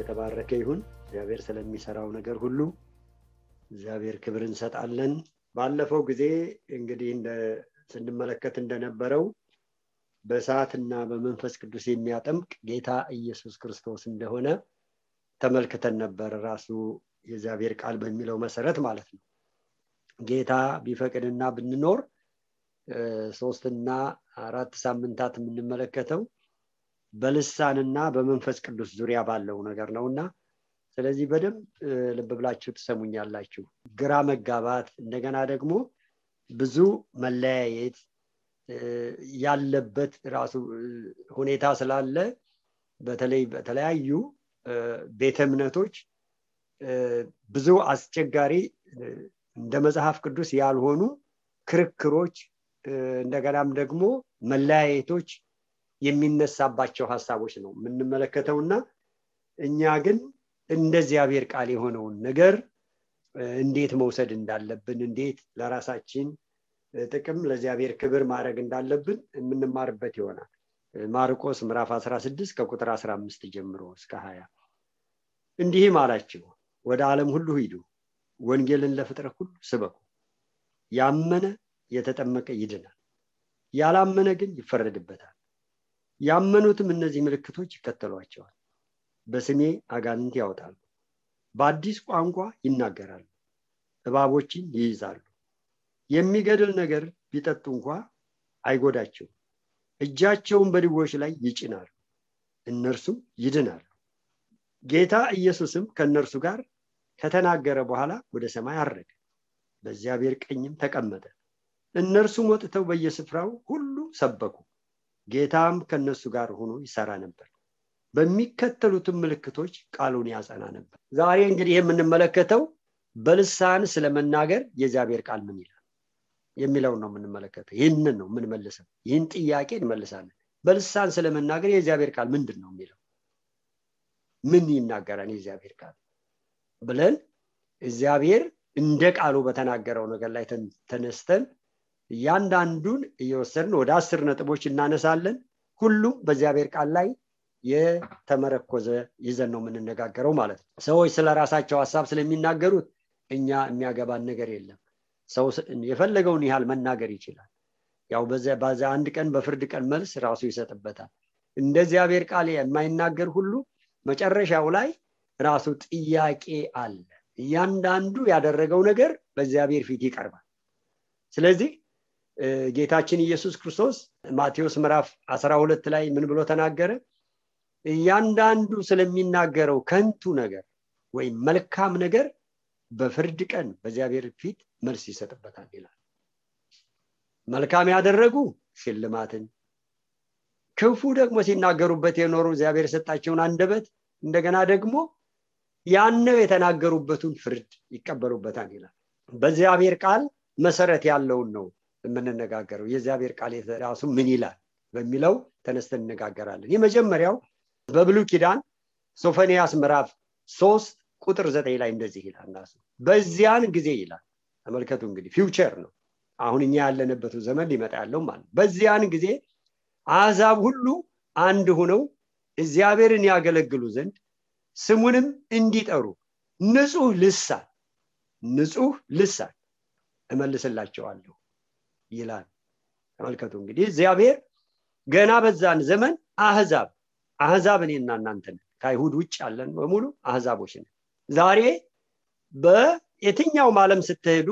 የተባረከ ይሁን። እግዚአብሔር ስለሚሰራው ነገር ሁሉ እግዚአብሔር ክብር እንሰጣለን። ባለፈው ጊዜ እንግዲህ ስንመለከት እንደነበረው በእሳትና በመንፈስ ቅዱስ የሚያጠምቅ ጌታ ኢየሱስ ክርስቶስ እንደሆነ ተመልክተን ነበር። ራሱ የእግዚአብሔር ቃል በሚለው መሰረት ማለት ነው። ጌታ ቢፈቅድና ብንኖር ሶስትና አራት ሳምንታት የምንመለከተው በልሳንና በመንፈስ ቅዱስ ዙሪያ ባለው ነገር ነው እና ስለዚህ በደንብ ልብ ብላችሁ ትሰሙኛላችሁ። ግራ መጋባት እንደገና ደግሞ ብዙ መለያየት ያለበት ራሱ ሁኔታ ስላለ በተለይ በተለያዩ ቤተ እምነቶች ብዙ አስቸጋሪ እንደ መጽሐፍ ቅዱስ ያልሆኑ ክርክሮች እንደገናም ደግሞ መለያየቶች የሚነሳባቸው ሀሳቦች ነው የምንመለከተውና እኛ ግን እንደ እግዚአብሔር ቃል የሆነውን ነገር እንዴት መውሰድ እንዳለብን እንዴት ለራሳችን ጥቅም ለእግዚአብሔር ክብር ማድረግ እንዳለብን የምንማርበት ይሆናል። ማርቆስ ምዕራፍ 16 ከቁጥር 15 ጀምሮ እስከ 20 እንዲህም አላቸው ወደ ዓለም ሁሉ ሂዱ ወንጌልን ለፍጥረት ሁሉ ስበኩ። ያመነ የተጠመቀ ይድናል ያላመነ ግን ይፈረድበታል ያመኑትም እነዚህ ምልክቶች ይከተሏቸዋል። በስሜ አጋንንት ያወጣሉ በአዲስ ቋንቋ ይናገራሉ እባቦችን ይይዛሉ። የሚገድል ነገር ቢጠጡ እንኳ አይጎዳቸውም። እጃቸውን በድዌዎች ላይ ይጭናሉ እነርሱም ይድናሉ። ጌታ ኢየሱስም ከእነርሱ ጋር ከተናገረ በኋላ ወደ ሰማይ አረገ በእግዚአብሔር ቀኝም ተቀመጠ። እነርሱም ወጥተው በየስፍራው ሁሉ ሰበኩ ጌታም ከነሱ ጋር ሆኖ ይሰራ ነበር። በሚከተሉትም ምልክቶች ቃሉን ያጸና ነበር። ዛሬ እንግዲህ የምንመለከተው በልሳን ስለመናገር የእግዚአብሔር ቃል ምን ይላል የሚለውን ነው የምንመለከተው። ይህንን ነው የምንመልሰው። ይህን ጥያቄ እንመልሳለን። በልሳን ስለመናገር የእግዚአብሔር ቃል ምንድን ነው የሚለው? ምን ይናገራል የእግዚአብሔር ቃል ብለን እግዚአብሔር እንደ ቃሉ በተናገረው ነገር ላይ ተነስተን እያንዳንዱን እየወሰድን ወደ አስር ነጥቦች እናነሳለን። ሁሉም በእግዚአብሔር ቃል ላይ የተመረኮዘ ይዘን ነው የምንነጋገረው ማለት ነው። ሰዎች ስለ ራሳቸው ሀሳብ ስለሚናገሩት እኛ የሚያገባን ነገር የለም። ሰው የፈለገውን ያህል መናገር ይችላል። ያው በዚ አንድ ቀን በፍርድ ቀን መልስ ራሱ ይሰጥበታል። እንደ እግዚአብሔር ቃል የማይናገር ሁሉ መጨረሻው ላይ ራሱ ጥያቄ አለ። እያንዳንዱ ያደረገው ነገር በእግዚአብሔር ፊት ይቀርባል። ስለዚህ ጌታችን ኢየሱስ ክርስቶስ ማቴዎስ ምዕራፍ 12 ላይ ምን ብሎ ተናገረ? እያንዳንዱ ስለሚናገረው ከንቱ ነገር ወይም መልካም ነገር በፍርድ ቀን በእግዚአብሔር ፊት መልስ ይሰጥበታል ይላል። መልካም ያደረጉ ሽልማትን ክፉ ደግሞ ሲናገሩበት የኖሩ እግዚአብሔር የሰጣቸውን አንደበት እንደገና ደግሞ ያነው የተናገሩበትን ፍርድ ይቀበሉበታል ይላል። በእግዚአብሔር ቃል መሰረት ያለውን ነው የምንነጋገረው የእግዚአብሔር ቃል ራሱ ምን ይላል በሚለው ተነስተን እነጋገራለን የመጀመሪያው በብሉይ ኪዳን ሶፈንያስ ምዕራፍ ሶስት ቁጥር ዘጠኝ ላይ እንደዚህ ይላል ናሱ በዚያን ጊዜ ይላል ተመልከቱ እንግዲህ future ነው። አሁን እኛ ያለንበት ዘመን ሊመጣ ያለው ማለት በዚያን ጊዜ አሕዛብ ሁሉ አንድ ሁነው እግዚአብሔርን ያገለግሉ ዘንድ ስሙንም እንዲጠሩ ንጹህ ልሳን ንጹህ ልሳን እመልስላቸዋለሁ ይላል። ተመልከቱ እንግዲህ እግዚአብሔር ገና በዛን ዘመን አህዛብ አህዛብ እኔና እናንተን ከአይሁድ ውጭ ያለን በሙሉ አህዛቦች ነን። ዛሬ በየትኛውም ዓለም ስትሄዱ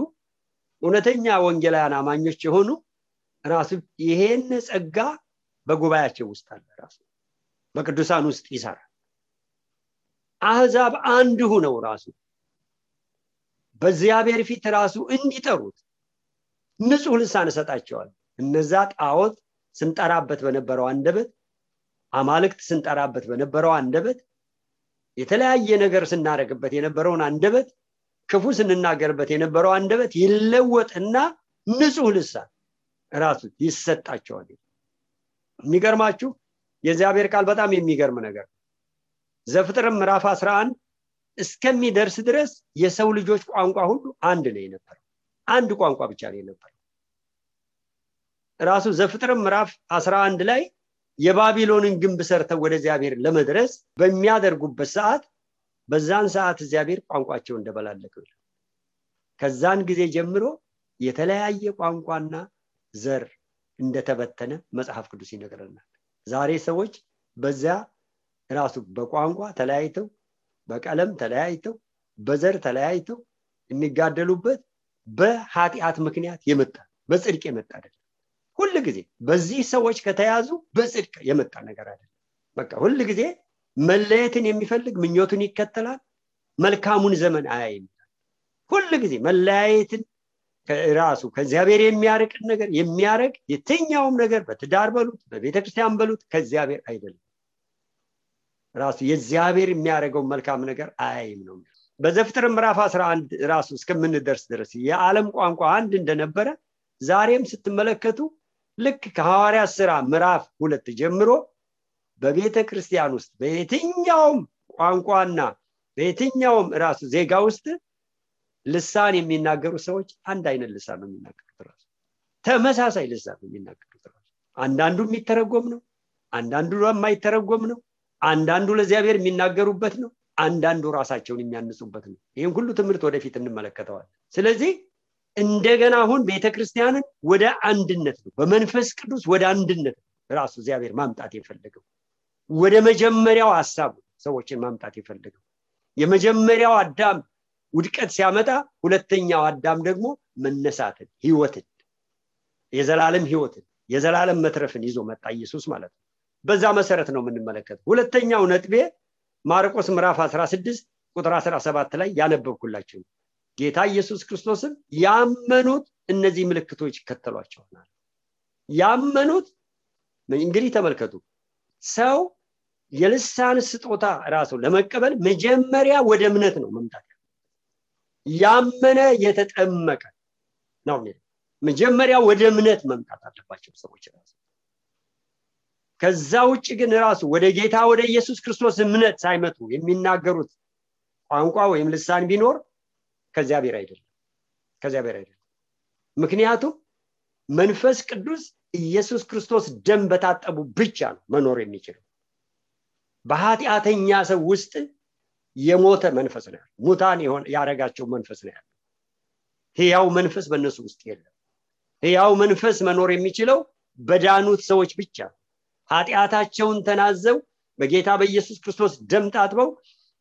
እውነተኛ ወንጌላውያን አማኞች የሆኑ ራሱ ይሄን ጸጋ በጉባኤያቸው ውስጥ አለ ራሱ በቅዱሳን ውስጥ ይሰራል። አህዛብ አንድ ሁነው ራሱ በእግዚአብሔር ፊት ራሱ እንዲጠሩት ንጹህ ልሳን እሰጣቸዋል እነዛ ጣዖት ስንጠራበት በነበረው አንደበት አማልክት ስንጠራበት በነበረው አንደበት የተለያየ ነገር ስናደረግበት የነበረውን አንደበት ክፉ ስንናገርበት የነበረው አንደበት ይለወጥና ንጹህ ልሳን ራሱ ይሰጣቸዋል። የሚገርማችሁ የእግዚአብሔር ቃል በጣም የሚገርም ነገር ዘፍጥርም ምዕራፍ 11 እስከሚደርስ ድረስ የሰው ልጆች ቋንቋ ሁሉ አንድ ነው የነበረው አንድ ቋንቋ ብቻ ነው የነበረው ራሱ ዘፍጥርም ምዕራፍ 11 ላይ የባቢሎንን ግንብ ሰርተው ወደ እግዚአብሔር ለመድረስ በሚያደርጉበት ሰዓት በዛን ሰዓት እግዚአብሔር ቋንቋቸው እንደበላለቀው ከዛን ጊዜ ጀምሮ የተለያየ ቋንቋና ዘር እንደተበተነ መጽሐፍ ቅዱስ ይነግረናል። ዛሬ ሰዎች በዚያ ራሱ በቋንቋ ተለያይተው በቀለም ተለያይተው በዘር ተለያይተው የሚጋደሉበት በኃጢአት ምክንያት የመጣ በጽድቅ የመጣ አይደለም። ሁል ጊዜ በዚህ ሰዎች ከተያዙ በጽድቅ የመጣ ነገር አይደለም። በቃ ሁል ጊዜ መለየትን የሚፈልግ ምኞቱን ይከተላል መልካሙን ዘመን አያይም። ሁል ጊዜ መለያየትን ራሱ ከእግዚአብሔር የሚያርቅን ነገር የሚያረግ የትኛውም ነገር በትዳር በሉት በቤተ ክርስቲያን በሉት ከእግዚአብሔር አይደለም። ራሱ የእግዚአብሔር የሚያደርገው መልካም ነገር አያይም ነው በዘፍጥር ምዕራፍ 11 ራሱ እስከምንደርስ ድረስ የዓለም ቋንቋ አንድ እንደነበረ ዛሬም ስትመለከቱ ልክ ከሐዋርያ ስራ ምዕራፍ ሁለት ጀምሮ በቤተ ክርስቲያን ውስጥ በየትኛውም ቋንቋና በየትኛውም ራሱ ዜጋ ውስጥ ልሳን የሚናገሩ ሰዎች አንድ አይነት ልሳን ነው የሚናገሩት ራሱ። ተመሳሳይ ልሳን ነው የሚናገሩት ራሱ። አንዳንዱ የሚተረጎም ነው አንዳንዱ የማይተረጎም ነው አንዳንዱ ለእግዚአብሔር የሚናገሩበት ነው አንዳንዱ ራሳቸውን የሚያንጹበት ነው። ይህም ሁሉ ትምህርት ወደፊት እንመለከተዋል። ስለዚህ እንደገና አሁን ቤተክርስቲያንን ወደ አንድነት ነው በመንፈስ ቅዱስ ወደ አንድነት ራሱ እግዚአብሔር ማምጣት የፈለገው። ወደ መጀመሪያው ሀሳቡ ሰዎችን ማምጣት የፈለገው። የመጀመሪያው አዳም ውድቀት ሲያመጣ ሁለተኛው አዳም ደግሞ መነሳትን ህይወትን የዘላለም ህይወትን የዘላለም መትረፍን ይዞ መጣ ኢየሱስ ማለት ነው። በዛ መሰረት ነው የምንመለከተው። ሁለተኛው ነጥቤ ማርቆስ ምዕራፍ 16 ቁጥር 17 ላይ ያነበብኩላቸው ጌታ ኢየሱስ ክርስቶስን ያመኑት እነዚህ ምልክቶች ይከተሏቸውናል ያመኑት እንግዲህ ተመልከቱ። ሰው የልሳን ስጦታ ራሱ ለመቀበል መጀመሪያ ወደ እምነት ነው መምጣት ያመነ የተጠመቀ ነው መጀመሪያ ወደ እምነት መምጣት አለባቸው ሰዎች ራሱ ከዛ ውጭ ግን ራሱ ወደ ጌታ ወደ ኢየሱስ ክርስቶስ እምነት ሳይመጡ የሚናገሩት ቋንቋ ወይም ልሳን ቢኖር ከእግዚአብሔር አይደለም። ከእግዚአብሔር አይደለም። ምክንያቱም መንፈስ ቅዱስ ኢየሱስ ክርስቶስ ደም በታጠቡ ብቻ ነው መኖር የሚችለው። በኃጢአተኛ ሰው ውስጥ የሞተ መንፈስ ነው ሙታን ያረጋቸው መንፈስ ነው ያለው። ህያው መንፈስ በእነሱ ውስጥ የለም። ህያው መንፈስ መኖር የሚችለው በዳኑት ሰዎች ብቻ ኃጢአታቸውን ተናዘው በጌታ በኢየሱስ ክርስቶስ ደም ታጥበው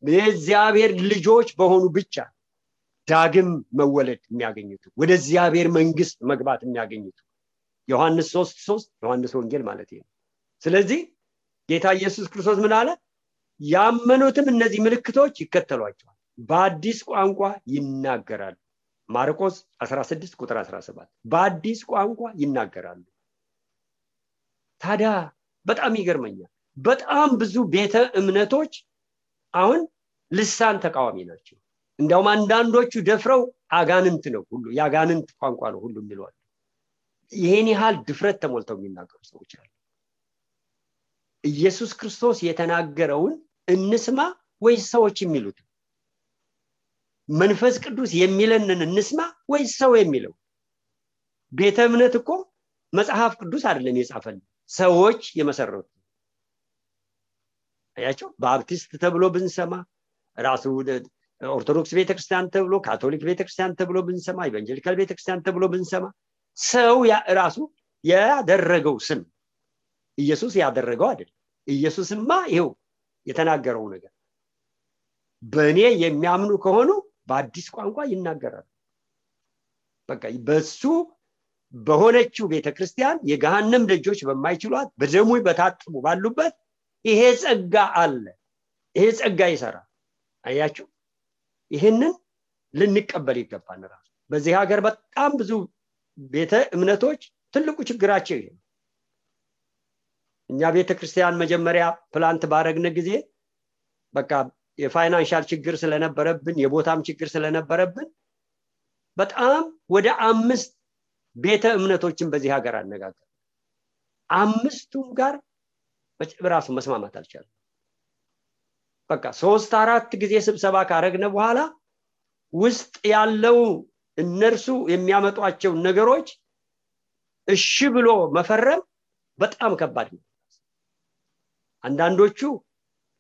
የእግዚአብሔር ልጆች በሆኑ ብቻ ዳግም መወለድ የሚያገኙት ወደ እግዚአብሔር መንግስት መግባት የሚያገኙት። ዮሐንስ ሶስት ሶስት ዮሐንስ ወንጌል ማለት ነው። ስለዚህ ጌታ ኢየሱስ ክርስቶስ ምን አለ? ያመኑትም እነዚህ ምልክቶች ይከተሏቸዋል። በአዲስ ቋንቋ ይናገራሉ። ማርቆስ 16 ቁጥር 17 በአዲስ ቋንቋ ይናገራሉ። ታዲያ በጣም ይገርመኛል። በጣም ብዙ ቤተ እምነቶች አሁን ልሳን ተቃዋሚ ናቸው። እንዲያውም አንዳንዶቹ ደፍረው አጋንንት ነው ሁሉ የአጋንንት ቋንቋ ነው ሁሉ የሚለዋል ይህን ያህል ድፍረት ተሞልተው የሚናገሩ ሰዎች አሉ። ኢየሱስ ክርስቶስ የተናገረውን እንስማ ወይስ ሰዎች የሚሉት? መንፈስ ቅዱስ የሚለንን እንስማ ወይስ ሰው የሚለው? ቤተ እምነት እኮ መጽሐፍ ቅዱስ አይደለም የጻፈልን ሰዎች የመሰረቱ አያቸው። ባፕቲስት ተብሎ ብንሰማ ራሱ ኦርቶዶክስ ቤተክርስቲያን ተብሎ ካቶሊክ ቤተክርስቲያን ተብሎ ብንሰማ ኢቫንጀሊካል ቤተክርስቲያን ተብሎ ብንሰማ ሰው ራሱ ያደረገው ስም ኢየሱስ ያደረገው አይደለም። ኢየሱስማ ይኸው የተናገረው ነገር በእኔ የሚያምኑ ከሆኑ በአዲስ ቋንቋ ይናገራሉ። በቃ በሱ በሆነችው ቤተክርስቲያን የገሃነም ደጆች በማይችሏት በደሙ በታጠቡ ባሉበት ይሄ ጸጋ አለ። ይሄ ጸጋ ይሰራል። አያችሁ? ይህንን ልንቀበል ይገባል። ራሱ በዚህ ሀገር በጣም ብዙ ቤተ እምነቶች ትልቁ ችግራቸው ይሄ እኛ ቤተ ክርስቲያን መጀመሪያ plant ባረግነ ጊዜ በቃ የ financial ችግር ስለነበረብን የቦታም ችግር ስለነበረብን በጣም ወደ አምስት ቤተ እምነቶችን በዚህ ሀገር አነጋገር። አምስቱም ጋር ራሱ መስማማት አልቻለም። በቃ ሶስት አራት ጊዜ ስብሰባ ካረግነ በኋላ ውስጥ ያለው እነርሱ የሚያመጧቸው ነገሮች እሺ ብሎ መፈረም በጣም ከባድ ነው። አንዳንዶቹ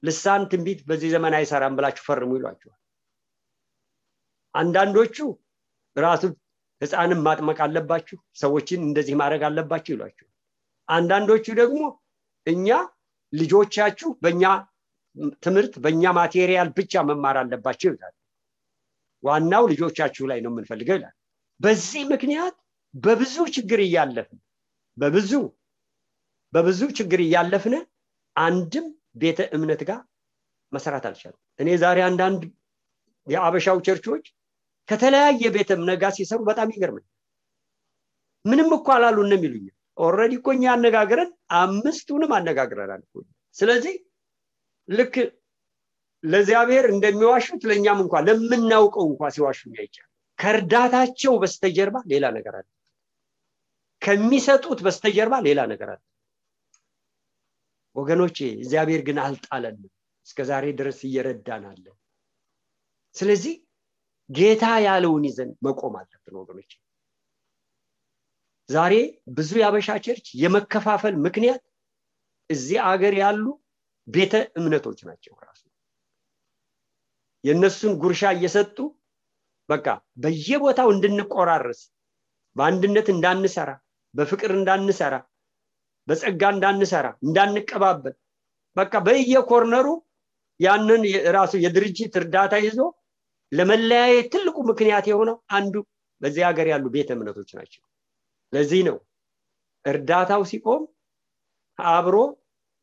ልሳን ትንቢት በዚህ ዘመን አይሰራም ብላችሁ ፈርሙ ይሏቸዋል። አንዳንዶቹ ራሱ ህፃንም ማጥመቅ አለባችሁ ሰዎችን እንደዚህ ማድረግ አለባችሁ ይሏቸው አንዳንዶቹ ደግሞ እኛ ልጆቻችሁ በእኛ ትምህርት በእኛ ማቴሪያል ብቻ መማር አለባቸው ይላል ዋናው ልጆቻችሁ ላይ ነው የምንፈልገው ይላል በዚህ ምክንያት በብዙ ችግር እያለፍን በብዙ በብዙ ችግር እያለፍን አንድም ቤተ እምነት ጋር መሰራት አልቻለም እኔ ዛሬ አንዳንድ የአበሻው ቸርቾች ከተለያየ ቤተ እምነት ሲሰሩ በጣም ይገርመኝ። ምንም እኮ አላሉ የሚሉኝ። already እኮ እኛ አነጋግረን አምስቱንም አነጋግረናል ስለዚህ ልክ ለእግዚአብሔር እንደሚዋሹት ለእኛም እንኳ ለምናውቀው እንኳ ሲዋሹ ይቻል ከእርዳታቸው በስተጀርባ ሌላ ነገር አለ። ከሚሰጡት በስተጀርባ ሌላ ነገር አለ። ወገኖቼ እግዚአብሔር ግን አልጣለንም። እስከ ዛሬ ድረስ እየረዳን አለ። ስለዚህ ጌታ ያለውን ይዘን መቆም አለብን ወገኖች ዛሬ ብዙ የአበሻ ቸርች የመከፋፈል ምክንያት እዚህ አገር ያሉ ቤተ እምነቶች ናቸው ራሱ። የእነሱን ጉርሻ እየሰጡ በቃ በየቦታው እንድንቆራረስ በአንድነት እንዳንሰራ በፍቅር እንዳንሰራ በጸጋ እንዳንሰራ እንዳንቀባበል በቃ በየኮርነሩ ያንን ራሱ የድርጅት እርዳታ ይዞ ለመለያየት ትልቁ ምክንያት የሆነው አንዱ በዚህ ሀገር ያሉ ቤተ እምነቶች ናቸው። ለዚህ ነው እርዳታው ሲቆም አብሮ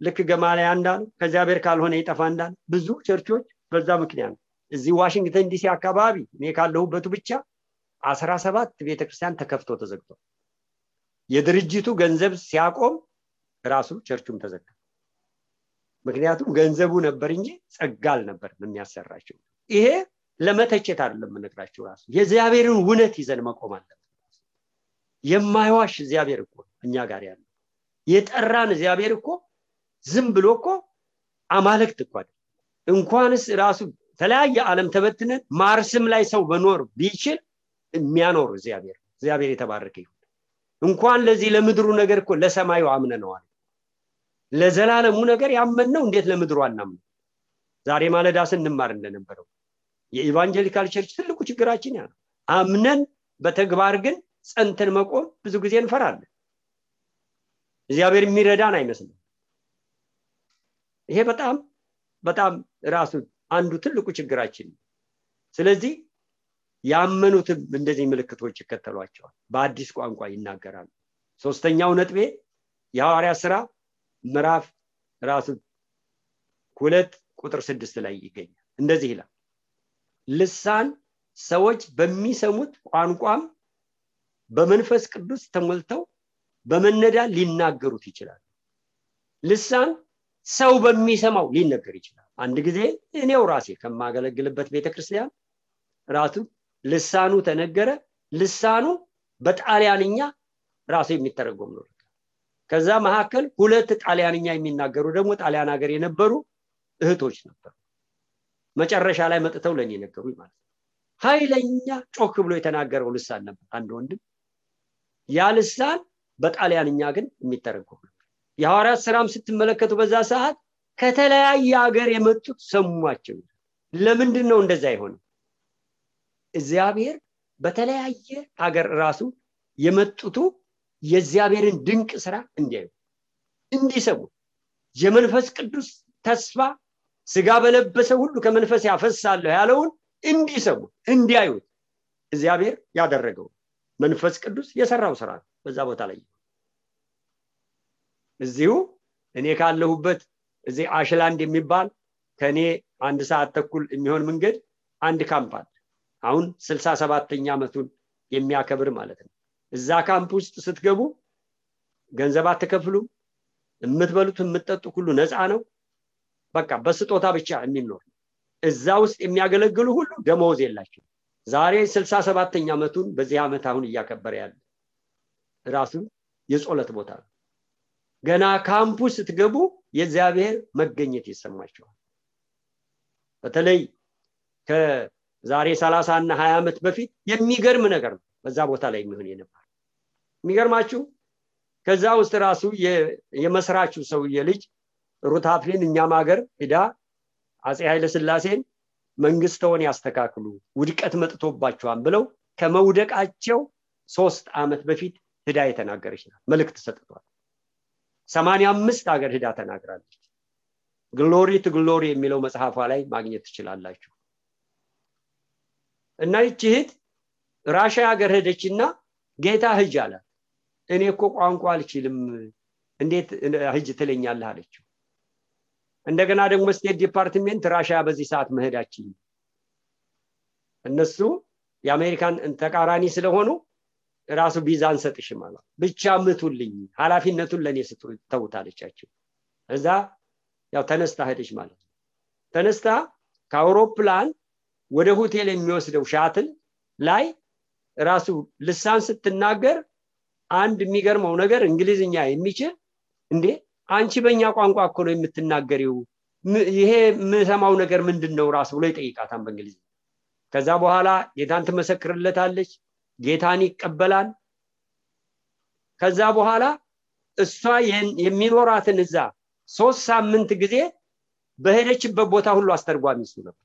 ልክ ገማላይ እንዳሉ ከእግዚአብሔር ካልሆነ ይጠፋ እንዳሉ ብዙ ቸርቾች በዛ ምክንያት እዚህ ዋሽንግተን ዲሲ አካባቢ እኔ ካለሁበቱ ብቻ አስራ ሰባት ቤተክርስቲያን ተከፍቶ ተዘግቷል። የድርጅቱ ገንዘብ ሲያቆም ራሱ ቸርቹም ተዘጋ። ምክንያቱም ገንዘቡ ነበር እንጂ ጸጋ አልነበርም የሚያሰራቸው። ይሄ ለመተቸት አይደለም የምነግራቸው ራሱ። የእግዚአብሔርን እውነት ይዘን መቆም አለብን። የማይዋሽ እግዚአብሔር እኮ እኛ ጋር ያለ የጠራን እግዚአብሔር እኮ ዝም ብሎ እኮ አማልክት እኮ እንኳንስ ራሱ ተለያየ ዓለም ተበትነን ማርስም ላይ ሰው መኖር ቢችል የሚያኖር እግዚአብሔር እግዚአብሔር የተባረከ ይሁን። እንኳን ለዚህ ለምድሩ ነገር እኮ ለሰማዩ አምነነዋል። ለዘላለሙ ነገር ያመንነው እንዴት ለምድሩ አናምን ዛሬ ማለዳ ስንማር እንደነበረው የ evangelical church ትልቁ ችግራችን ያ አምነን በተግባር ግን ጸንተን መቆም ብዙ ጊዜ እንፈራለን። እግዚአብሔር የሚረዳን አይመስልም። ይሄ በጣም በጣም ራሱ አንዱ ትልቁ ችግራችን ስለዚህ ያመኑትም እንደዚህ ምልክቶች ይከተሏቸዋል። በአዲስ ቋንቋ ይናገራሉ። ሶስተኛው ነጥቤ የሐዋርያ ስራ ምዕራፍ ራሱ ሁለት ቁጥር ስድስት ላይ ይገኛል። እንደዚህ ይላል ልሳን ሰዎች በሚሰሙት ቋንቋም በመንፈስ ቅዱስ ተሞልተው በመነዳ ሊናገሩት ይችላል ልሳን ሰው በሚሰማው ሊነገር ይችላል። አንድ ጊዜ እኔው ራሴ ከማገለግልበት ቤተክርስቲያን ራሱ ልሳኑ ተነገረ። ልሳኑ በጣሊያንኛ ራሱ የሚተረጎም ነው። ከዛ መካከል ሁለት ጣሊያንኛ የሚናገሩ ደግሞ ጣሊያን ሀገር የነበሩ እህቶች ነበሩ መጨረሻ ላይ መጥተው ለእኔ ነገሩ ማለት ነው። ኃይለኛ ጮክ ብሎ የተናገረው ልሳን ነበር አንድ ወንድም። ያ ልሳን በጣሊያንኛ ግን የሚተረጎም ነበር። የሐዋርያት ስራም ስትመለከቱ በዛ ሰዓት ከተለያየ ሀገር የመጡት ሰሟቸው። ለምንድን ነው እንደዛ የሆነ እግዚአብሔር በተለያየ ሀገር ራሱ የመጡቱ የእግዚአብሔርን ድንቅ ስራ እንዲያዩ እንዲሰሙ የመንፈስ ቅዱስ ተስፋ ስጋ በለበሰ ሁሉ ከመንፈስ ያፈሳለሁ ያለውን እንዲሰሙ እንዲያዩት እግዚአብሔር ያደረገው መንፈስ ቅዱስ የሰራው ስራ ነው። በዛ ቦታ ላይ እዚሁ እኔ ካለሁበት እዚህ አሽላንድ የሚባል ከእኔ አንድ ሰዓት ተኩል የሚሆን መንገድ አንድ ካምፕ አለ። አሁን ስልሳ ሰባተኛ ዓመቱን የሚያከብር ማለት ነው። እዛ ካምፕ ውስጥ ስትገቡ ገንዘብ አትከፍሉም። የምትበሉት የምትጠጡ ሁሉ ነፃ ነው በቃ በስጦታ ብቻ የሚኖር። እዛ ውስጥ የሚያገለግሉ ሁሉ ደመወዝ የላቸው ዛሬ ስልሳ ሰባተኛ ዓመቱን በዚህ ዓመት አሁን እያከበረ ያለ ራሱ የጾለት ቦታ ነው። ገና ካምፑ ስትገቡ የእግዚአብሔር መገኘት ይሰማቸዋል። በተለይ ከዛሬ ሰላሳ እና ሀያ ዓመት በፊት የሚገርም ነገር ነው። በዛ ቦታ ላይ የሚሆን የነበር የሚገርማችሁ ከዛ ውስጥ ራሱ የመስራቹ ሰውዬ ልጅ ሩት ሄፍሊን እኛም ሀገር ሂዳ አፄ ኃይለ ስላሴን መንግስታቸውን ያስተካክሉ ውድቀት መጥቶባቸዋል ብለው ከመውደቃቸው ሶስት ዓመት በፊት ህዳ የተናገረች ናት። መልእክት ሰጥቷል። ሰማንያ አምስት ሀገር ህዳ ተናግራለች። Glory to Glory የሚለው መጽሐፏ ላይ ማግኘት ትችላላችሁ። እና ይቺ ራሻ ሀገር ሄደችና ጌታ ህጅ አላት። እኔ እኮ ቋንቋ አልችልም እንዴት ህጅ ትለኛለህ? አለችው እንደገና ደግሞ State Department ራሻ በዚህ ሰዓት መሄዳችን። እነሱ የአሜሪካን ተቃራኒ ስለሆኑ ራሱ ቪዛ አንሰጥሽም አሏት ብቻ ምቱልኝ ኃላፊነቱን ለእኔ ተውት አለቻቸው። እዛ ያው ተነስታ ሄደች ማለት ነው። ተነስታ ከአውሮፕላን ወደ ሆቴል የሚወስደው ሻትል ላይ ራሱ ልሳን ስትናገር አንድ የሚገርመው ነገር እንግሊዝኛ የሚችል እንዴ አንቺ በእኛ ቋንቋ እኮ ነው የምትናገሪው። ይሄ የምሰማው ነገር ምንድን ነው ራሱ ብሎ ይጠይቃታን በእንግሊዝ ከዛ በኋላ ጌታን ትመሰክርለታለች ጌታን ይቀበላል። ከዛ በኋላ እሷ የሚኖራትን እዛ ሶስት ሳምንት ጊዜ በሄደችበት ቦታ ሁሉ አስተርጓሚ እሱ ነበር።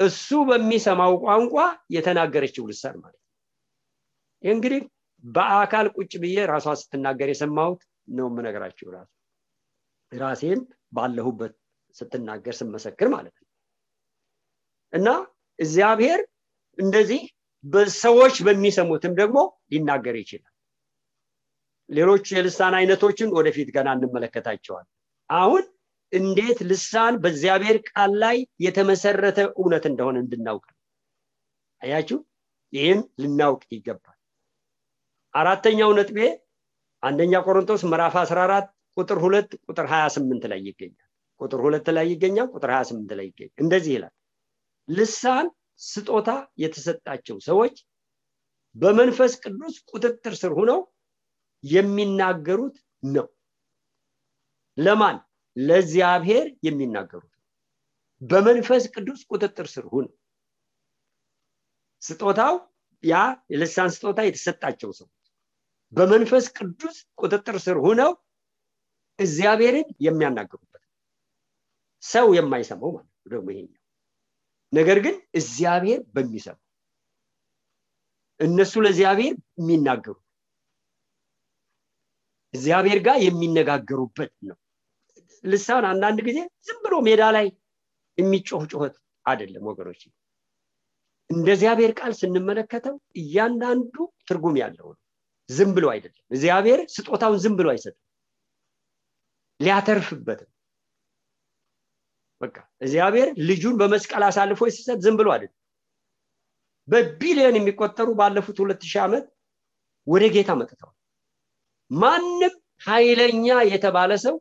እሱ በሚሰማው ቋንቋ የተናገረችው ልሳን ማለት ነው። እንግዲህ በአካል ቁጭ ብዬ ራሷ ስትናገር የሰማሁት ነው የምነግራችሁ ራሱ ራሴን ባለሁበት ስትናገር ስመሰክር ማለት ነው። እና እግዚአብሔር እንደዚህ በሰዎች በሚሰሙትም ደግሞ ሊናገር ይችላል። ሌሎች የልሳን አይነቶችን ወደፊት ገና እንመለከታቸዋል አሁን እንዴት ልሳን በእግዚአብሔር ቃል ላይ የተመሰረተ እውነት እንደሆነ እንድናውቅ አያችሁ? ይህን ልናውቅ ይገባል። አራተኛው ነጥቤ አንደኛ ቆሮንቶስ ምዕራፍ 14 ቁጥር ሁለት ቁጥር 28 ላይ ይገኛል። ቁጥር ሁለት ላይ ይገኛል ቁጥር 28 ላይ ይገኛል። እንደዚህ ይላል። ልሳን ስጦታ የተሰጣቸው ሰዎች በመንፈስ ቅዱስ ቁጥጥር ስር ሆነው የሚናገሩት ነው። ለማን? ለእግዚአብሔር የሚናገሩት በመንፈስ ቅዱስ ቁጥጥር ስር ሁን። ስጦታው ያ የልሳን ስጦታ የተሰጣቸው ሰዎች በመንፈስ ቅዱስ ቁጥጥር ስር ሁነው እግዚአብሔርን የሚያናገሩበት ሰው የማይሰማው ማለት ነው ደግሞ ይሄኛው። ነገር ግን እግዚአብሔር በሚሰማው እነሱ ለእግዚአብሔር የሚናገሩ እግዚአብሔር ጋር የሚነጋገሩበት ነው። ልሳን አንዳንድ ጊዜ ዝም ብሎ ሜዳ ላይ የሚጮህ ጩኸት አይደለም ወገኖች እንደ እግዚአብሔር ቃል ስንመለከተው እያንዳንዱ ትርጉም ያለው ነው። ዝም ብሎ አይደለም። እግዚአብሔር ስጦታውን ዝም ብሎ አይሰጥም ሊያተርፍበት በቃ እግዚአብሔር ልጁን በመስቀል አሳልፎ ሲሰጥ ዝም ብሎ አይደለም። በቢሊዮን የሚቆጠሩ ባለፉት ሁለት ሺህ ዓመት ወደ ጌታ መጥተዋል። ማንም ኃይለኛ የተባለ ሰው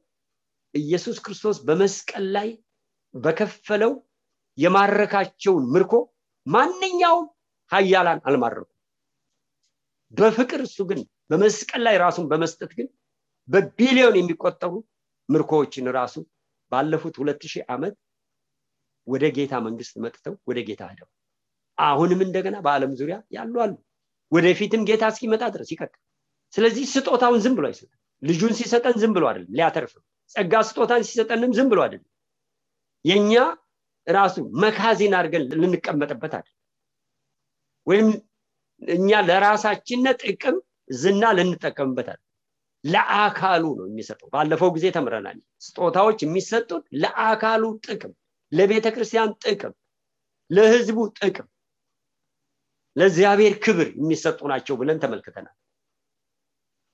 ኢየሱስ ክርስቶስ በመስቀል ላይ በከፈለው የማረካቸውን ምርኮ ማንኛውም ሀያላን አልማረኩም። በፍቅር እሱ ግን በመስቀል ላይ ራሱን በመስጠት ግን በቢሊዮን የሚቆጠሩ ምርኮዎችን ራሱ ባለፉት ሁለት ሺህ ዓመት ወደ ጌታ መንግስት መጥተው ወደ ጌታ ሄደው አሁንም እንደገና በአለም ዙሪያ ያሉ አሉ። ወደፊትም ጌታ እስኪመጣ ድረስ ይቀጥል ስለዚህ ስጦታውን ዝም ብሎ አይሰጠን ልጁን ሲሰጠን ዝም ብሎ አይደለም ሊያተርፍም ጸጋ ስጦታን ሲሰጠንም ዝም ብሎ አይደለም። የኛ ራሱ መካዚን አድርገን ልንቀመጥበት አይደለም። ወይም እኛ ለራሳችን ጥቅም ዝና ልንጠቀምበት ለአካሉ ነው የሚሰጠው። ባለፈው ጊዜ ተምረናል። ስጦታዎች የሚሰጡት ለአካሉ ጥቅም ለቤተ ክርስቲያን ጥቅም ለህዝቡ ጥቅም ለእግዚአብሔር ክብር የሚሰጡ ናቸው ብለን ተመልክተናል።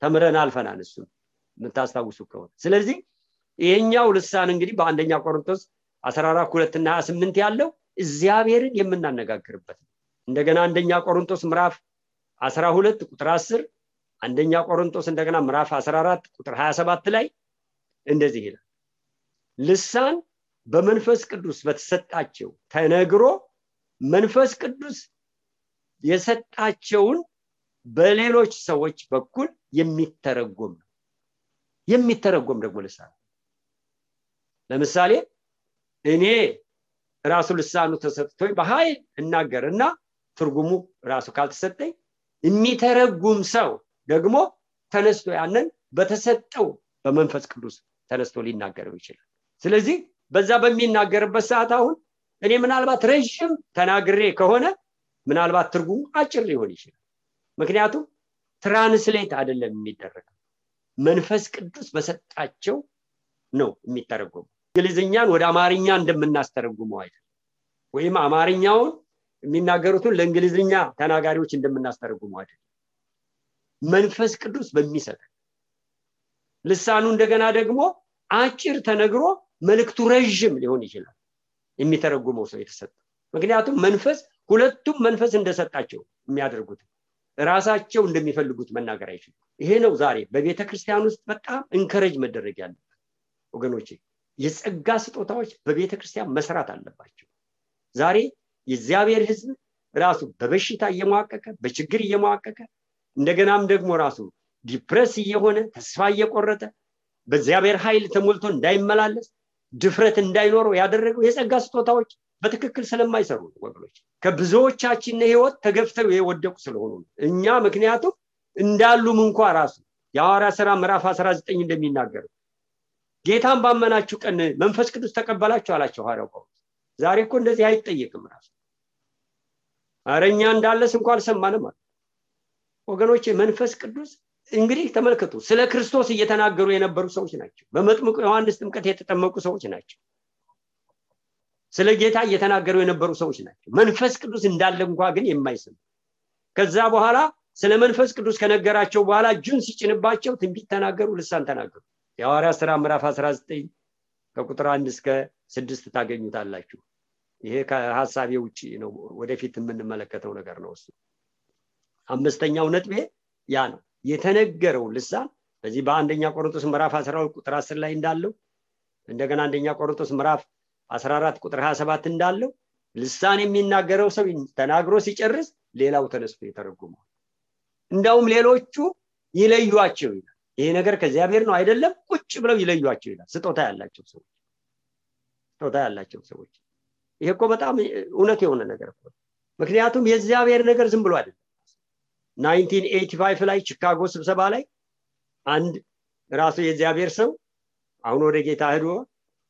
ተምረን አልፈናል። እሱን የምታስታውሱ ከሆነ ስለዚህ ይሄኛው ልሳን እንግዲህ በአንደኛ ቆሮንቶስ 14 ሁለትና 28 ያለው እግዚአብሔርን የምናነጋግርበት ነው። እንደገና አንደኛ ቆሮንቶስ ምዕራፍ 12 ቁጥር 10 አንደኛ ቆሮንቶስ እንደገና ምዕራፍ 14 ቁጥር 27 ላይ እንደዚህ ይላል። ልሳን በመንፈስ ቅዱስ በተሰጣቸው ተነግሮ መንፈስ ቅዱስ የሰጣቸውን በሌሎች ሰዎች በኩል የሚተረጎም ነው። የሚተረጎም ደግሞ ልሳን ለምሳሌ እኔ ራሱ ልሳኑ ተሰጥቶኝ በኃይል እናገር እና ትርጉሙ ራሱ ካልተሰጠኝ የሚተረጉም ሰው ደግሞ ተነስቶ ያንን በተሰጠው በመንፈስ ቅዱስ ተነስቶ ሊናገረው ይችላል። ስለዚህ በዛ በሚናገርበት ሰዓት አሁን እኔ ምናልባት ረዥም ተናግሬ ከሆነ ምናልባት ትርጉሙ አጭር ሊሆን ይችላል። ምክንያቱም ትራንስሌት አይደለም የሚደረገው መንፈስ ቅዱስ በሰጣቸው ነው የሚተረጎሙ እንግሊዝኛን ወደ አማርኛ እንደምናስተረጉመው አይደለም። ወይም አማርኛውን የሚናገሩትን ለእንግሊዝኛ ተናጋሪዎች እንደምናስተረጉመው አይደለም መንፈስ ቅዱስ በሚሰጠ ልሳኑ እንደገና ደግሞ አጭር ተነግሮ መልእክቱ ረዥም ሊሆን ይችላል የሚተረጉመው ሰው የተሰጠ ምክንያቱም መንፈስ ሁለቱም መንፈስ እንደሰጣቸው የሚያደርጉት ራሳቸው እንደሚፈልጉት መናገር አይችሉም። ይሄ ነው ዛሬ በቤተ ክርስቲያን ውስጥ በጣም እንከረጅ መደረግ ያለበት። ወገኖቼ የጸጋ ስጦታዎች በቤተ ክርስቲያን መስራት አለባቸው። ዛሬ የእግዚአብሔር ህዝብ ራሱ በበሽታ እየሟቀቀ በችግር እየሟቀቀ እንደገናም ደግሞ ራሱ ዲፕረስ እየሆነ ተስፋ እየቆረጠ በእግዚአብሔር ኃይል ተሞልቶ እንዳይመላለስ ድፍረት እንዳይኖረው ያደረገው የጸጋ ስጦታዎች በትክክል ስለማይሰሩ ወገኖች። ከብዙዎቻችን ህይወት ተገፍተው የወደቁ ስለሆኑ እኛ ምክንያቱም እንዳሉም እንኳ ራሱ የሐዋርያ ስራ ምዕራፍ 19 እንደሚናገሩ ጌታን ባመናችሁ ቀን መንፈስ ቅዱስ ተቀበላችሁ አላቸው ሐዋርያው ዛሬ እኮ እንደዚህ አይጠየቅም ራሱ። አረኛ እንዳለስ እንኳ አልሰማንም አለ ወገኖች መንፈስ ቅዱስ እንግዲህ ተመልከቱ ስለ ክርስቶስ እየተናገሩ የነበሩ ሰዎች ናቸው። በመጥምቁ ዮሐንስ ጥምቀት የተጠመቁ ሰዎች ናቸው። ስለ ጌታ እየተናገሩ የነበሩ ሰዎች ናቸው። መንፈስ ቅዱስ እንዳለ እንኳ ግን የማይስም ከዛ በኋላ ስለ መንፈስ ቅዱስ ከነገራቸው በኋላ እጁን ሲጭንባቸው ትንቢት ተናገሩ ልሳን ተናገሩ። የሐዋርያ ስራ ምዕራፍ 19 ከቁጥር አንድ እስከ ስድስት ታገኙታላችሁ። ይሄ ከሀሳቤ ውጭ ነው ወደፊት የምንመለከተው ነገር ነው እሱ አምስተኛው ነጥቤ ያ ነው። የተነገረው ልሳን በዚህ በአንደኛ ቆሮንቶስ ምዕራፍ 12 ቁጥር 10 ላይ እንዳለው እንደገና አንደኛ ቆሮንቶስ ምዕራፍ 14 ቁጥር 27 እንዳለው ልሳን የሚናገረው ሰው ተናግሮ ሲጨርስ ሌላው ተነስቶ የተረጉመዋል እንዳውም ሌሎቹ ይለዩቸው ይላል። ይሄ ነገር ከእግዚአብሔር ነው አይደለም? ቁጭ ብለው ይለዩቸው ይላል። ስጦታ ያላቸው ሰዎች ስጦታ ያላቸው ሰዎች። ይሄ እኮ በጣም እውነት የሆነ ነገር ምክንያቱም የእግዚአብሔር ነገር ዝም ብሎ አይደለም 1985 ላይ ቺካጎ ስብሰባ ላይ አንድ ራሱ የእግዚአብሔር ሰው አሁን ወደ ጌታ ሄዶ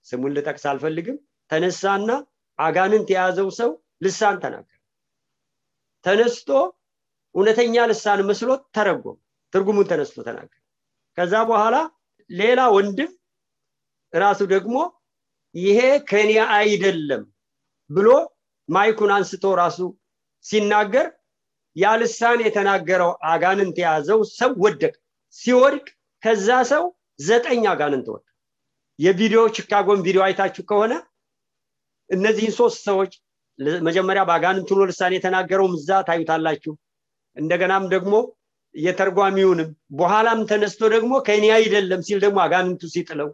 ስሙን ልጠቅስ አልፈልግም ተነሳና አጋንንት የያዘው ሰው ልሳን ተናገረ። ተነስቶ እውነተኛ ልሳን መስሎት ተረጎም ትርጉሙን ተነስቶ ተናገረ። ከዛ በኋላ ሌላ ወንድም ራሱ ደግሞ ይሄ ከኔ አይደለም ብሎ ማይኩን አንስቶ ራሱ ሲናገር ያ ልሳን የተናገረው አጋንንት የያዘው ሰው ወደቀ። ሲወድቅ ከዛ ሰው ዘጠኝ አጋንንት ወጣ የቪዲዮ ቺካጎን ቪዲዮ አይታችሁ ከሆነ እነዚህን ሶስት ሰዎች መጀመሪያ በአጋንንት ሆኖ ልሳን የተናገረውም እዛ ታዩታላችሁ። እንደገናም ደግሞ የተርጓሚውንም በኋላም ተነስቶ ደግሞ ከእኔ አይደለም ሲል ደግሞ አጋንንቱ ሲጥለው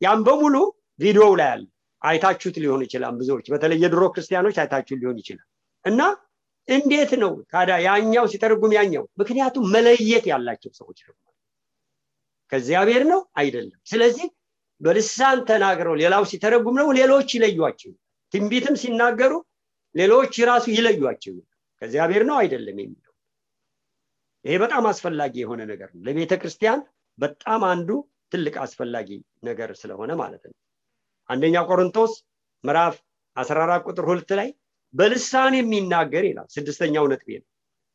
ያም በሙሉ ቪዲዮው ላይ አለ። አይታችሁት ሊሆን ይችላል ብዙዎች በተለይ የድሮ ክርስቲያኖች አይታችሁ ሊሆን ይችላል። እና እንዴት ነው ታዲያ ያኛው ሲተረጉም ያኛው? ምክንያቱም መለየት ያላቸው ሰዎች ነው ከእግዚአብሔር ነው? አይደለም። ስለዚህ በልሳን ተናግረው ሌላው ሲተረጉም ነው ሌሎች ይለዩቸው ትንቢትም ሲናገሩ ሌሎች ራሱ ይለዩቸው ከእግዚአብሔር ነው አይደለም የሚለው? ይሄ በጣም አስፈላጊ የሆነ ነገር ነው። ለቤተ ክርስቲያን በጣም አንዱ ትልቅ አስፈላጊ ነገር ስለሆነ ማለት ነው። አንደኛ ቆሮንቶስ ምዕራፍ 14 ቁጥር ሁለት ላይ በልሳን የሚናገር ይላል። ስድስተኛው ነጥቤ ነው።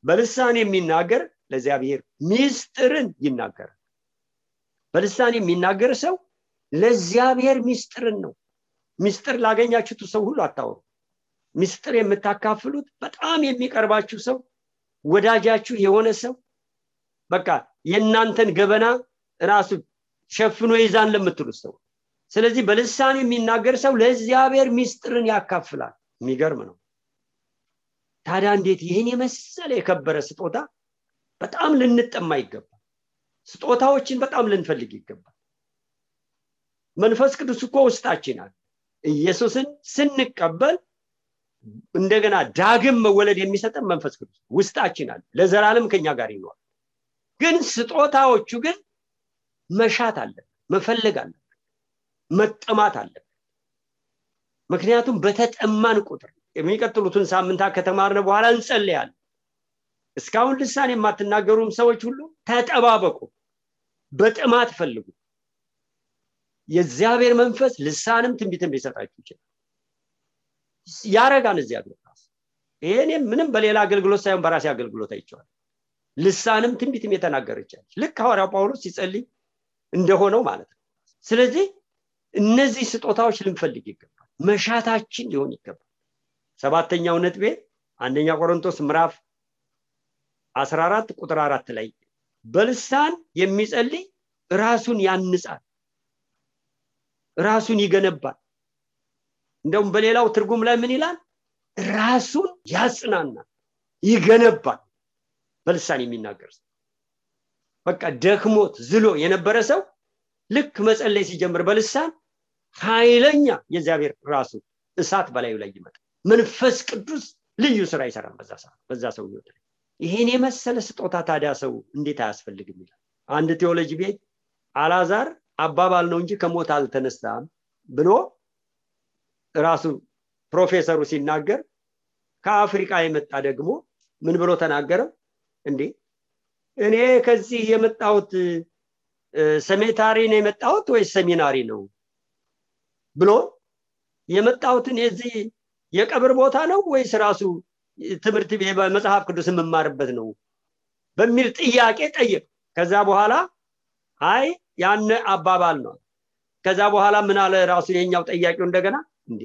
በልሳን የሚናገር ለእግዚአብሔር ሚስጥርን ይናገራል። በልሳን የሚናገር ሰው ለእግዚአብሔር ሚስጥርን ነው። ሚስጥር ላገኛችሁት ሰው ሁሉ አታወሩ ሚስጥር የምታካፍሉት በጣም የሚቀርባችሁ ሰው ወዳጃችሁ የሆነ ሰው በቃ የእናንተን ገበና ራሱ ሸፍኖ ይዛን ለምትሉት ሰው። ስለዚህ በልሳን የሚናገር ሰው ለእግዚአብሔር ሚስጥርን ያካፍላል። የሚገርም ነው ታዲያ እንዴት ይህን የመሰለ የከበረ ስጦታ በጣም ልንጠማ ይገባል? ስጦታዎችን በጣም ልንፈልግ ይገባል። መንፈስ ቅዱስ እኮ ውስጣችን አለ። ኢየሱስን ስንቀበል እንደገና ዳግም መወለድ የሚሰጠን መንፈስ ቅዱስ ውስጣችን አለ። ለዘላለም ከኛ ጋር ይኖራል። ግን ስጦታዎቹ ግን መሻት አለብን መፈለግ አለብን መጠማት አለብን። ምክንያቱም በተጠማን ቁጥር የሚቀጥሉትን ሳምንታት ከተማርነ በኋላ እንጸልያለን። እስካሁን ልሳን የማትናገሩም ሰዎች ሁሉ ተጠባበቁ በጥማት ፈልጉ። የእግዚአብሔር መንፈስ ልሳንም ትንቢትም ሊሰጣችሁ ይችላል። ያረጋን እግዚአብሔር ይሄኔ ምንም በሌላ አገልግሎት ሳይሆን በራሴ አገልግሎት አይቸዋል ልሳንም ትንቢትም የተናገረቻለች ልክ ሐዋርያው ጳውሎስ ሲጸልይ እንደሆነው ማለት ነው። ስለዚህ እነዚህ ስጦታዎች ልንፈልግ ይገባል። መሻታችን ሊሆን ይገባል ሰባተኛው ነጥቤ አንደኛ ቆሮንቶስ ምዕራፍ 14 ቁጥር አራት ላይ በልሳን የሚጸልይ ራሱን ያንጻል ራሱን ይገነባል። እንደውም በሌላው ትርጉም ላይ ምን ይላል? ራሱን ያጽናናል ይገነባል በልሳን የሚናገር ሰው። በቃ ደክሞት ዝሎ የነበረ ሰው ልክ መጸለይ ሲጀምር በልሳን ኃይለኛ የእግዚአብሔር ራሱ እሳት በላዩ ላይ ይመጣል መንፈስ ቅዱስ ልዩ ስራ ይሰራል በዛ ሰዓት በዛ ሰው ህይወት ይሄን የመሰለ ስጦታ ታዲያ ሰው እንዴት አያስፈልግም ይላል? አንድ ቴዎሎጂ ቤት አላዛር አባባል ነው እንጂ ከሞት አልተነሳም ብሎ ራሱ ፕሮፌሰሩ ሲናገር ከአፍሪቃ የመጣ ደግሞ ምን ብሎ ተናገረ እንዴ እኔ ከዚህ የመጣሁት ሰሜታሪ ነው የመጣሁት ወይስ ሰሚናሪ ነው ብሎ የመጣሁትን የዚህ የቀብር ቦታ ነው ወይስ ራሱ ትምህርት መጽሐፍ ቅዱስ የምማርበት ነው በሚል ጥያቄ ጠየቅ ከዛ በኋላ አይ ያን አባባል ነው። ከዛ በኋላ ምን አለ ራሱ የኛው ጠያቂው እንደገና እንዴ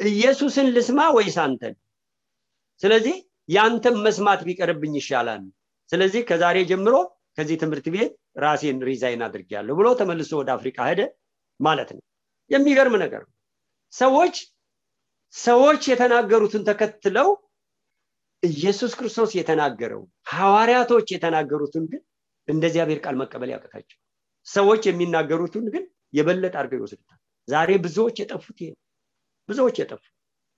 ኢየሱስን ልስማ ወይስ አንተን? ስለዚህ ያንተም መስማት ቢቀርብኝ ይሻላል። ስለዚህ ከዛሬ ጀምሮ ከዚህ ትምህርት ቤት ራሴን ሪዛይን አድርጌያለሁ ብሎ ተመልሶ ወደ አፍሪካ ሄደ ማለት ነው። የሚገርም ነገር ነው። ሰዎች ሰዎች የተናገሩትን ተከትለው ኢየሱስ ክርስቶስ የተናገረው ሐዋርያቶች የተናገሩትን ግን እንደ እግዚአብሔር ቃል መቀበል ያቅታቸው። ሰዎች የሚናገሩትን ግን የበለጠ አድርገው ይወስዱታል። ዛሬ ብዙዎች የጠፉት ይሄ ብዙዎች የጠፉ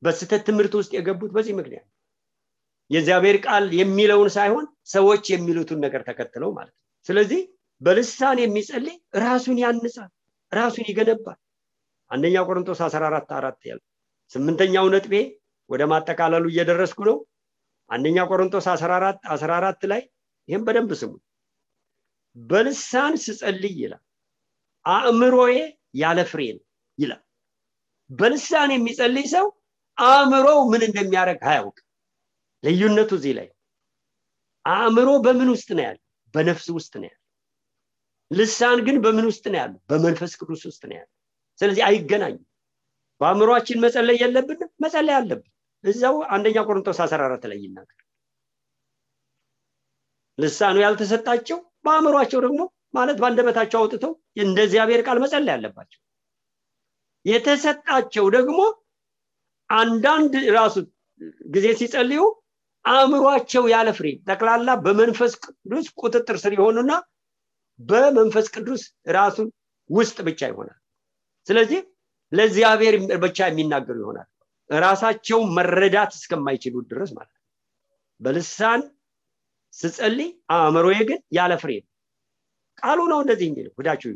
በስተት ትምህርት ውስጥ የገቡት በዚህ ምክንያት የእግዚአብሔር ቃል የሚለውን ሳይሆን ሰዎች የሚሉትን ነገር ተከትለው ማለት ነው። ስለዚህ በልሳን የሚጸልይ ራሱን ያንጻል ራሱን ይገነባል። አንደኛ ቆሮንቶስ 14 አራት ያለ ስምንተኛው ነጥቤ ወደ ማጠቃለሉ እየደረስኩ ነው። አንደኛ ቆሮንቶስ 14 14 ላይ ይህም በደንብ ስሙ። በልሳን ስጸልይ ይላል አእምሮዬ ያለ ፍሬ ነው ይላል። በልሳን የሚጸልይ ሰው አእምሮው ምን እንደሚያደርግ አያውቅ ልዩነቱ እዚህ ላይ አእምሮ በምን ውስጥ ነው ያለ በነፍስ ውስጥ ነው ያለ ልሳን ግን በምን ውስጥ ነው ያለ በመንፈስ ቅዱስ ውስጥ ነው ያለ ስለዚህ አይገናኙም በአእምሯችን መጸለይ የለብንም መጸለይ አለብን። እዛው አንደኛ ቆሮንቶስ 14 ላይ ይናገር። ልሳኑ ያልተሰጣቸው በአእምሯቸው ደግሞ ማለት በአንደበታቸው አውጥተው እንደ እግዚአብሔር ቃል መጸለይ አለባቸው። የተሰጣቸው ደግሞ አንዳንድ ራሱ ጊዜ ሲጸልዩ አእምሯቸው ያለ ፍሬ ጠቅላላ በመንፈስ ቅዱስ ቁጥጥር ስር የሆኑና በመንፈስ ቅዱስ ራሱን ውስጥ ብቻ ይሆናል። ስለዚህ ለእግዚአብሔር ብቻ የሚናገሩ ይሆናል። ራሳቸው መረዳት እስከማይችሉ ድረስ ማለት ነው። በልሳን ስጸልይ አእምሮዬ ግን ያለ ፍሬ ቃሉ ነው እንደዚህ የሚለው። ሁዳችሁ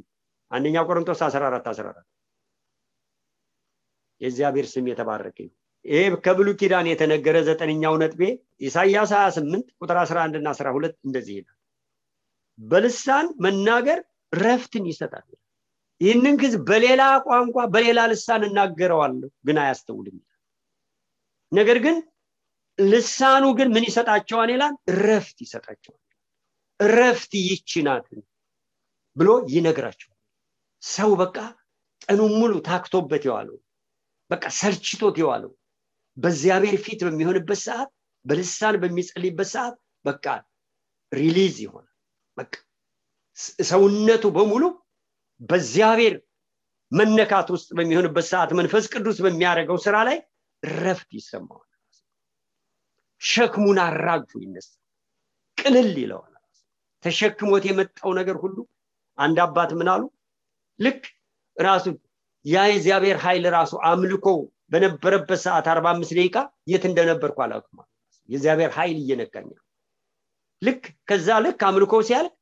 አንደኛ ቆሮንቶስ 14 14 የእግዚአብሔር ስም የተባረከ ነው ይሄ ከብሉ ኪዳን የተነገረ ዘጠነኛው ነጥቤ ኢሳያስ 28 ቁጥር 11 እና 12 እንደዚህ ይላል። በልሳን መናገር ረፍትን ይሰጣል ይህንን ግዝ በሌላ ቋንቋ በሌላ ልሳን እናገረዋለሁ ግን አያስተውልም ነገር ግን ልሳኑ ግን ምን ይሰጣቸዋል ይላል? ረፍት ይሰጣቸዋል። ረፍት ይችናትን ብሎ ይነግራቸዋል። ሰው በቃ ቀኑን ሙሉ ታክቶበት የዋለው በቃ ሰልችቶት የዋለው በእግዚአብሔር ፊት በሚሆንበት ሰዓት በልሳን በሚጸልይበት ሰዓት በቃ release ይሆናል። በቃ ሰውነቱ በሙሉ በእግዚአብሔር መነካት ውስጥ በሚሆንበት ሰዓት መንፈስ ቅዱስ በሚያደርገው ስራ ላይ ረፍት ይሰማዋል። ሸክሙን አራግፎ ይነሳል። ቅልል ይለዋል። ተሸክሞት የመጣው ነገር ሁሉ አንድ አባት ምን አሉ? ልክ ራሱ ያ የእግዚአብሔር ኃይል ራሱ አምልኮ በነበረበት ሰዓት አርባ አምስት ደቂቃ የት እንደነበርኩ አላውቅም የእግዚአብሔር ኃይል እየነካኝ ልክ ከዛ ልክ አምልኮ ሲያልቅ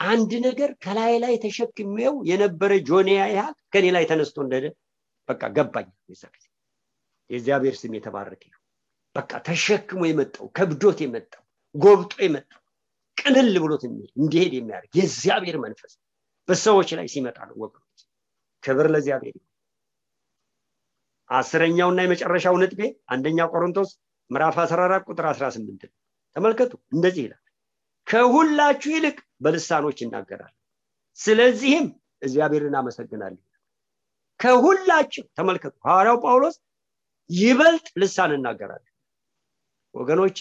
አንድ ነገር ከላይ ላይ ተሸክሜው የነበረ ጆኒያ ያህል ከኔ ላይ ተነስቶ እንደደ በቃ ገባኝ። የእግዚአብሔር ስም የተባረከ በቃ ተሸክሞ የመጣው ከብዶት የመጣው ጎብጦ የመጣው ቅልል ብሎት እንዲሄድ የሚያደርግ የእግዚአብሔር መንፈስ በሰዎች ላይ ሲመጣ ነው ወገኖች። ክብር ለእግዚአብሔር አስረኛውና የመጨረሻው ነጥቤ አንደኛ ቆሮንቶስ ምዕራፍ 14 ቁጥር 18 ተመልከቱ እንደዚህ ይላል። ከሁላችሁ ይልቅ በልሳኖች ይናገራል። ስለዚህም እግዚአብሔርን አመሰግናለሁ። ከሁላችሁ ተመልከቱ ሐዋርያው ጳውሎስ ይበልጥ ልሳን እናገራለን ወገኖቼ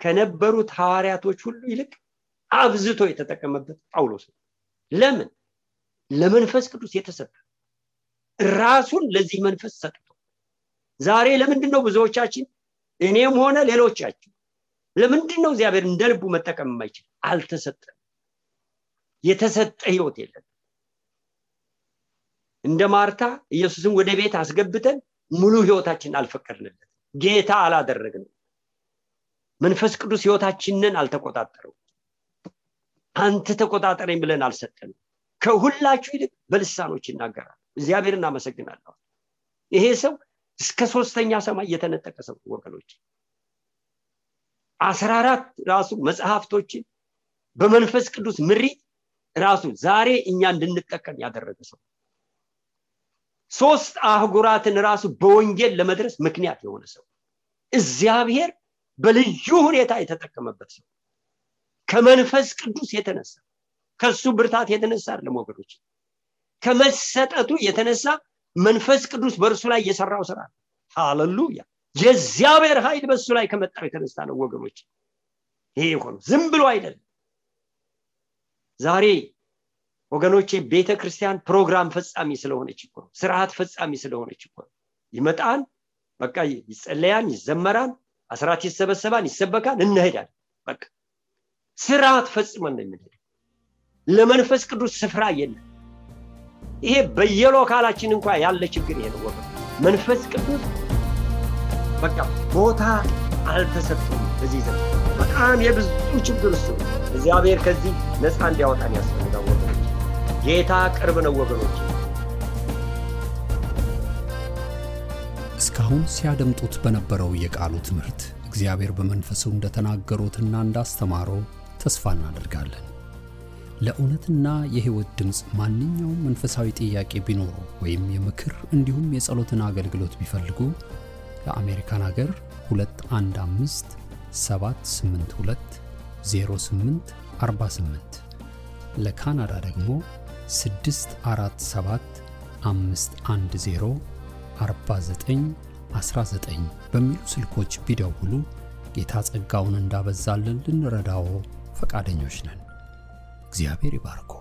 ከነበሩት ሐዋርያቶች ሁሉ ይልቅ አብዝቶ የተጠቀመበት ጳውሎስ ነው። ለምን? ለመንፈስ ቅዱስ የተሰጠ ራሱን ለዚህ መንፈስ ሰጥቶ። ዛሬ ለምንድን ነው ብዙዎቻችን እኔም ሆነ ሌሎቻችን ለምንድን ነው እግዚአብሔር እንደ ልቡ መጠቀም የማይችል? አልተሰጠም የተሰጠ ህይወት የለም። እንደ ማርታ ኢየሱስን ወደ ቤት አስገብተን ሙሉ ህይወታችን አልፈቀድንለት ጌታ አላደረግንም። መንፈስ ቅዱስ ህይወታችንን አልተቆጣጠረው አንተ ተቆጣጠረኝ ብለን አልሰጠንም። ከሁላችሁ ይልቅ በልሳኖች ይናገራል። እግዚአብሔር እናመሰግናለሁ ይሄ ሰው እስከ ሶስተኛ ሰማይ የተነጠቀ ሰው ወገኖች። አስራ አራት ራሱ መጽሐፍቶችን በመንፈስ ቅዱስ ምሪት ራሱ ዛሬ እኛ እንድንጠቀም ያደረገ ሰው። ሶስት አህጉራትን ራሱ በወንጌል ለመድረስ ምክንያት የሆነ ሰው እግዚአብሔር በልዩ ሁኔታ የተጠቀመበት ሰው ከመንፈስ ቅዱስ የተነሳ ከሱ ብርታት የተነሳ አይደለም ወገኖች ከመሰጠቱ የተነሳ መንፈስ ቅዱስ በእርሱ ላይ የሰራው ስራ ሃሌሉያ! የእግዚአብሔር ኃይል በእሱ ላይ ከመጣው የተነሳ ነው ወገኖች። ይሄ የሆኑ ዝም ብሎ አይደለም ዛሬ ወገኖቼ ቤተ ክርስቲያን ፕሮግራም ፈጻሚ ስለሆነች እኮ ስርዓት ፈጻሚ ስለሆነች እኮ ይመጣን በቃ ይጸለያን ይዘመራን አስራት ይሰበሰባን ይሰበካን እንሄዳል በቃ ስርዓት ፈጽመን ነው የምንሄድ ለመንፈስ ቅዱስ ስፍራ የለም። ይሄ በየሎካላችን እንኳ ያለ ችግር ይሄ ነው መንፈስ ቅዱስ በቃ ቦታ አልተሰጠም በዚህ ዘመን በጣም የብዙ ችግር እሱ እግዚአብሔር ከዚህ ነፃ እንዲያወጣን ያስፈልጋል ወገኖች። ጌታ ቅርብ ነው ወገኖች። እስካሁን ሲያደምጡት በነበረው የቃሉ ትምህርት እግዚአብሔር በመንፈሱ እንደተናገሩትና እንዳስተማረው ተስፋ እናደርጋለን። ለእውነትና የሕይወት ድምፅ ማንኛውም መንፈሳዊ ጥያቄ ቢኖሩ ወይም የምክር እንዲሁም የጸሎትን አገልግሎት ቢፈልጉ ለአሜሪካን አገር 215 782 08 48 ለካናዳ ደግሞ 647 510 49 19 በሚሉ ስልኮች ቢደውሉ ጌታ ጸጋውን እንዳበዛልን ልንረዳዎ ፈቃደኞች ነን። እግዚአብሔር ይባርኮ።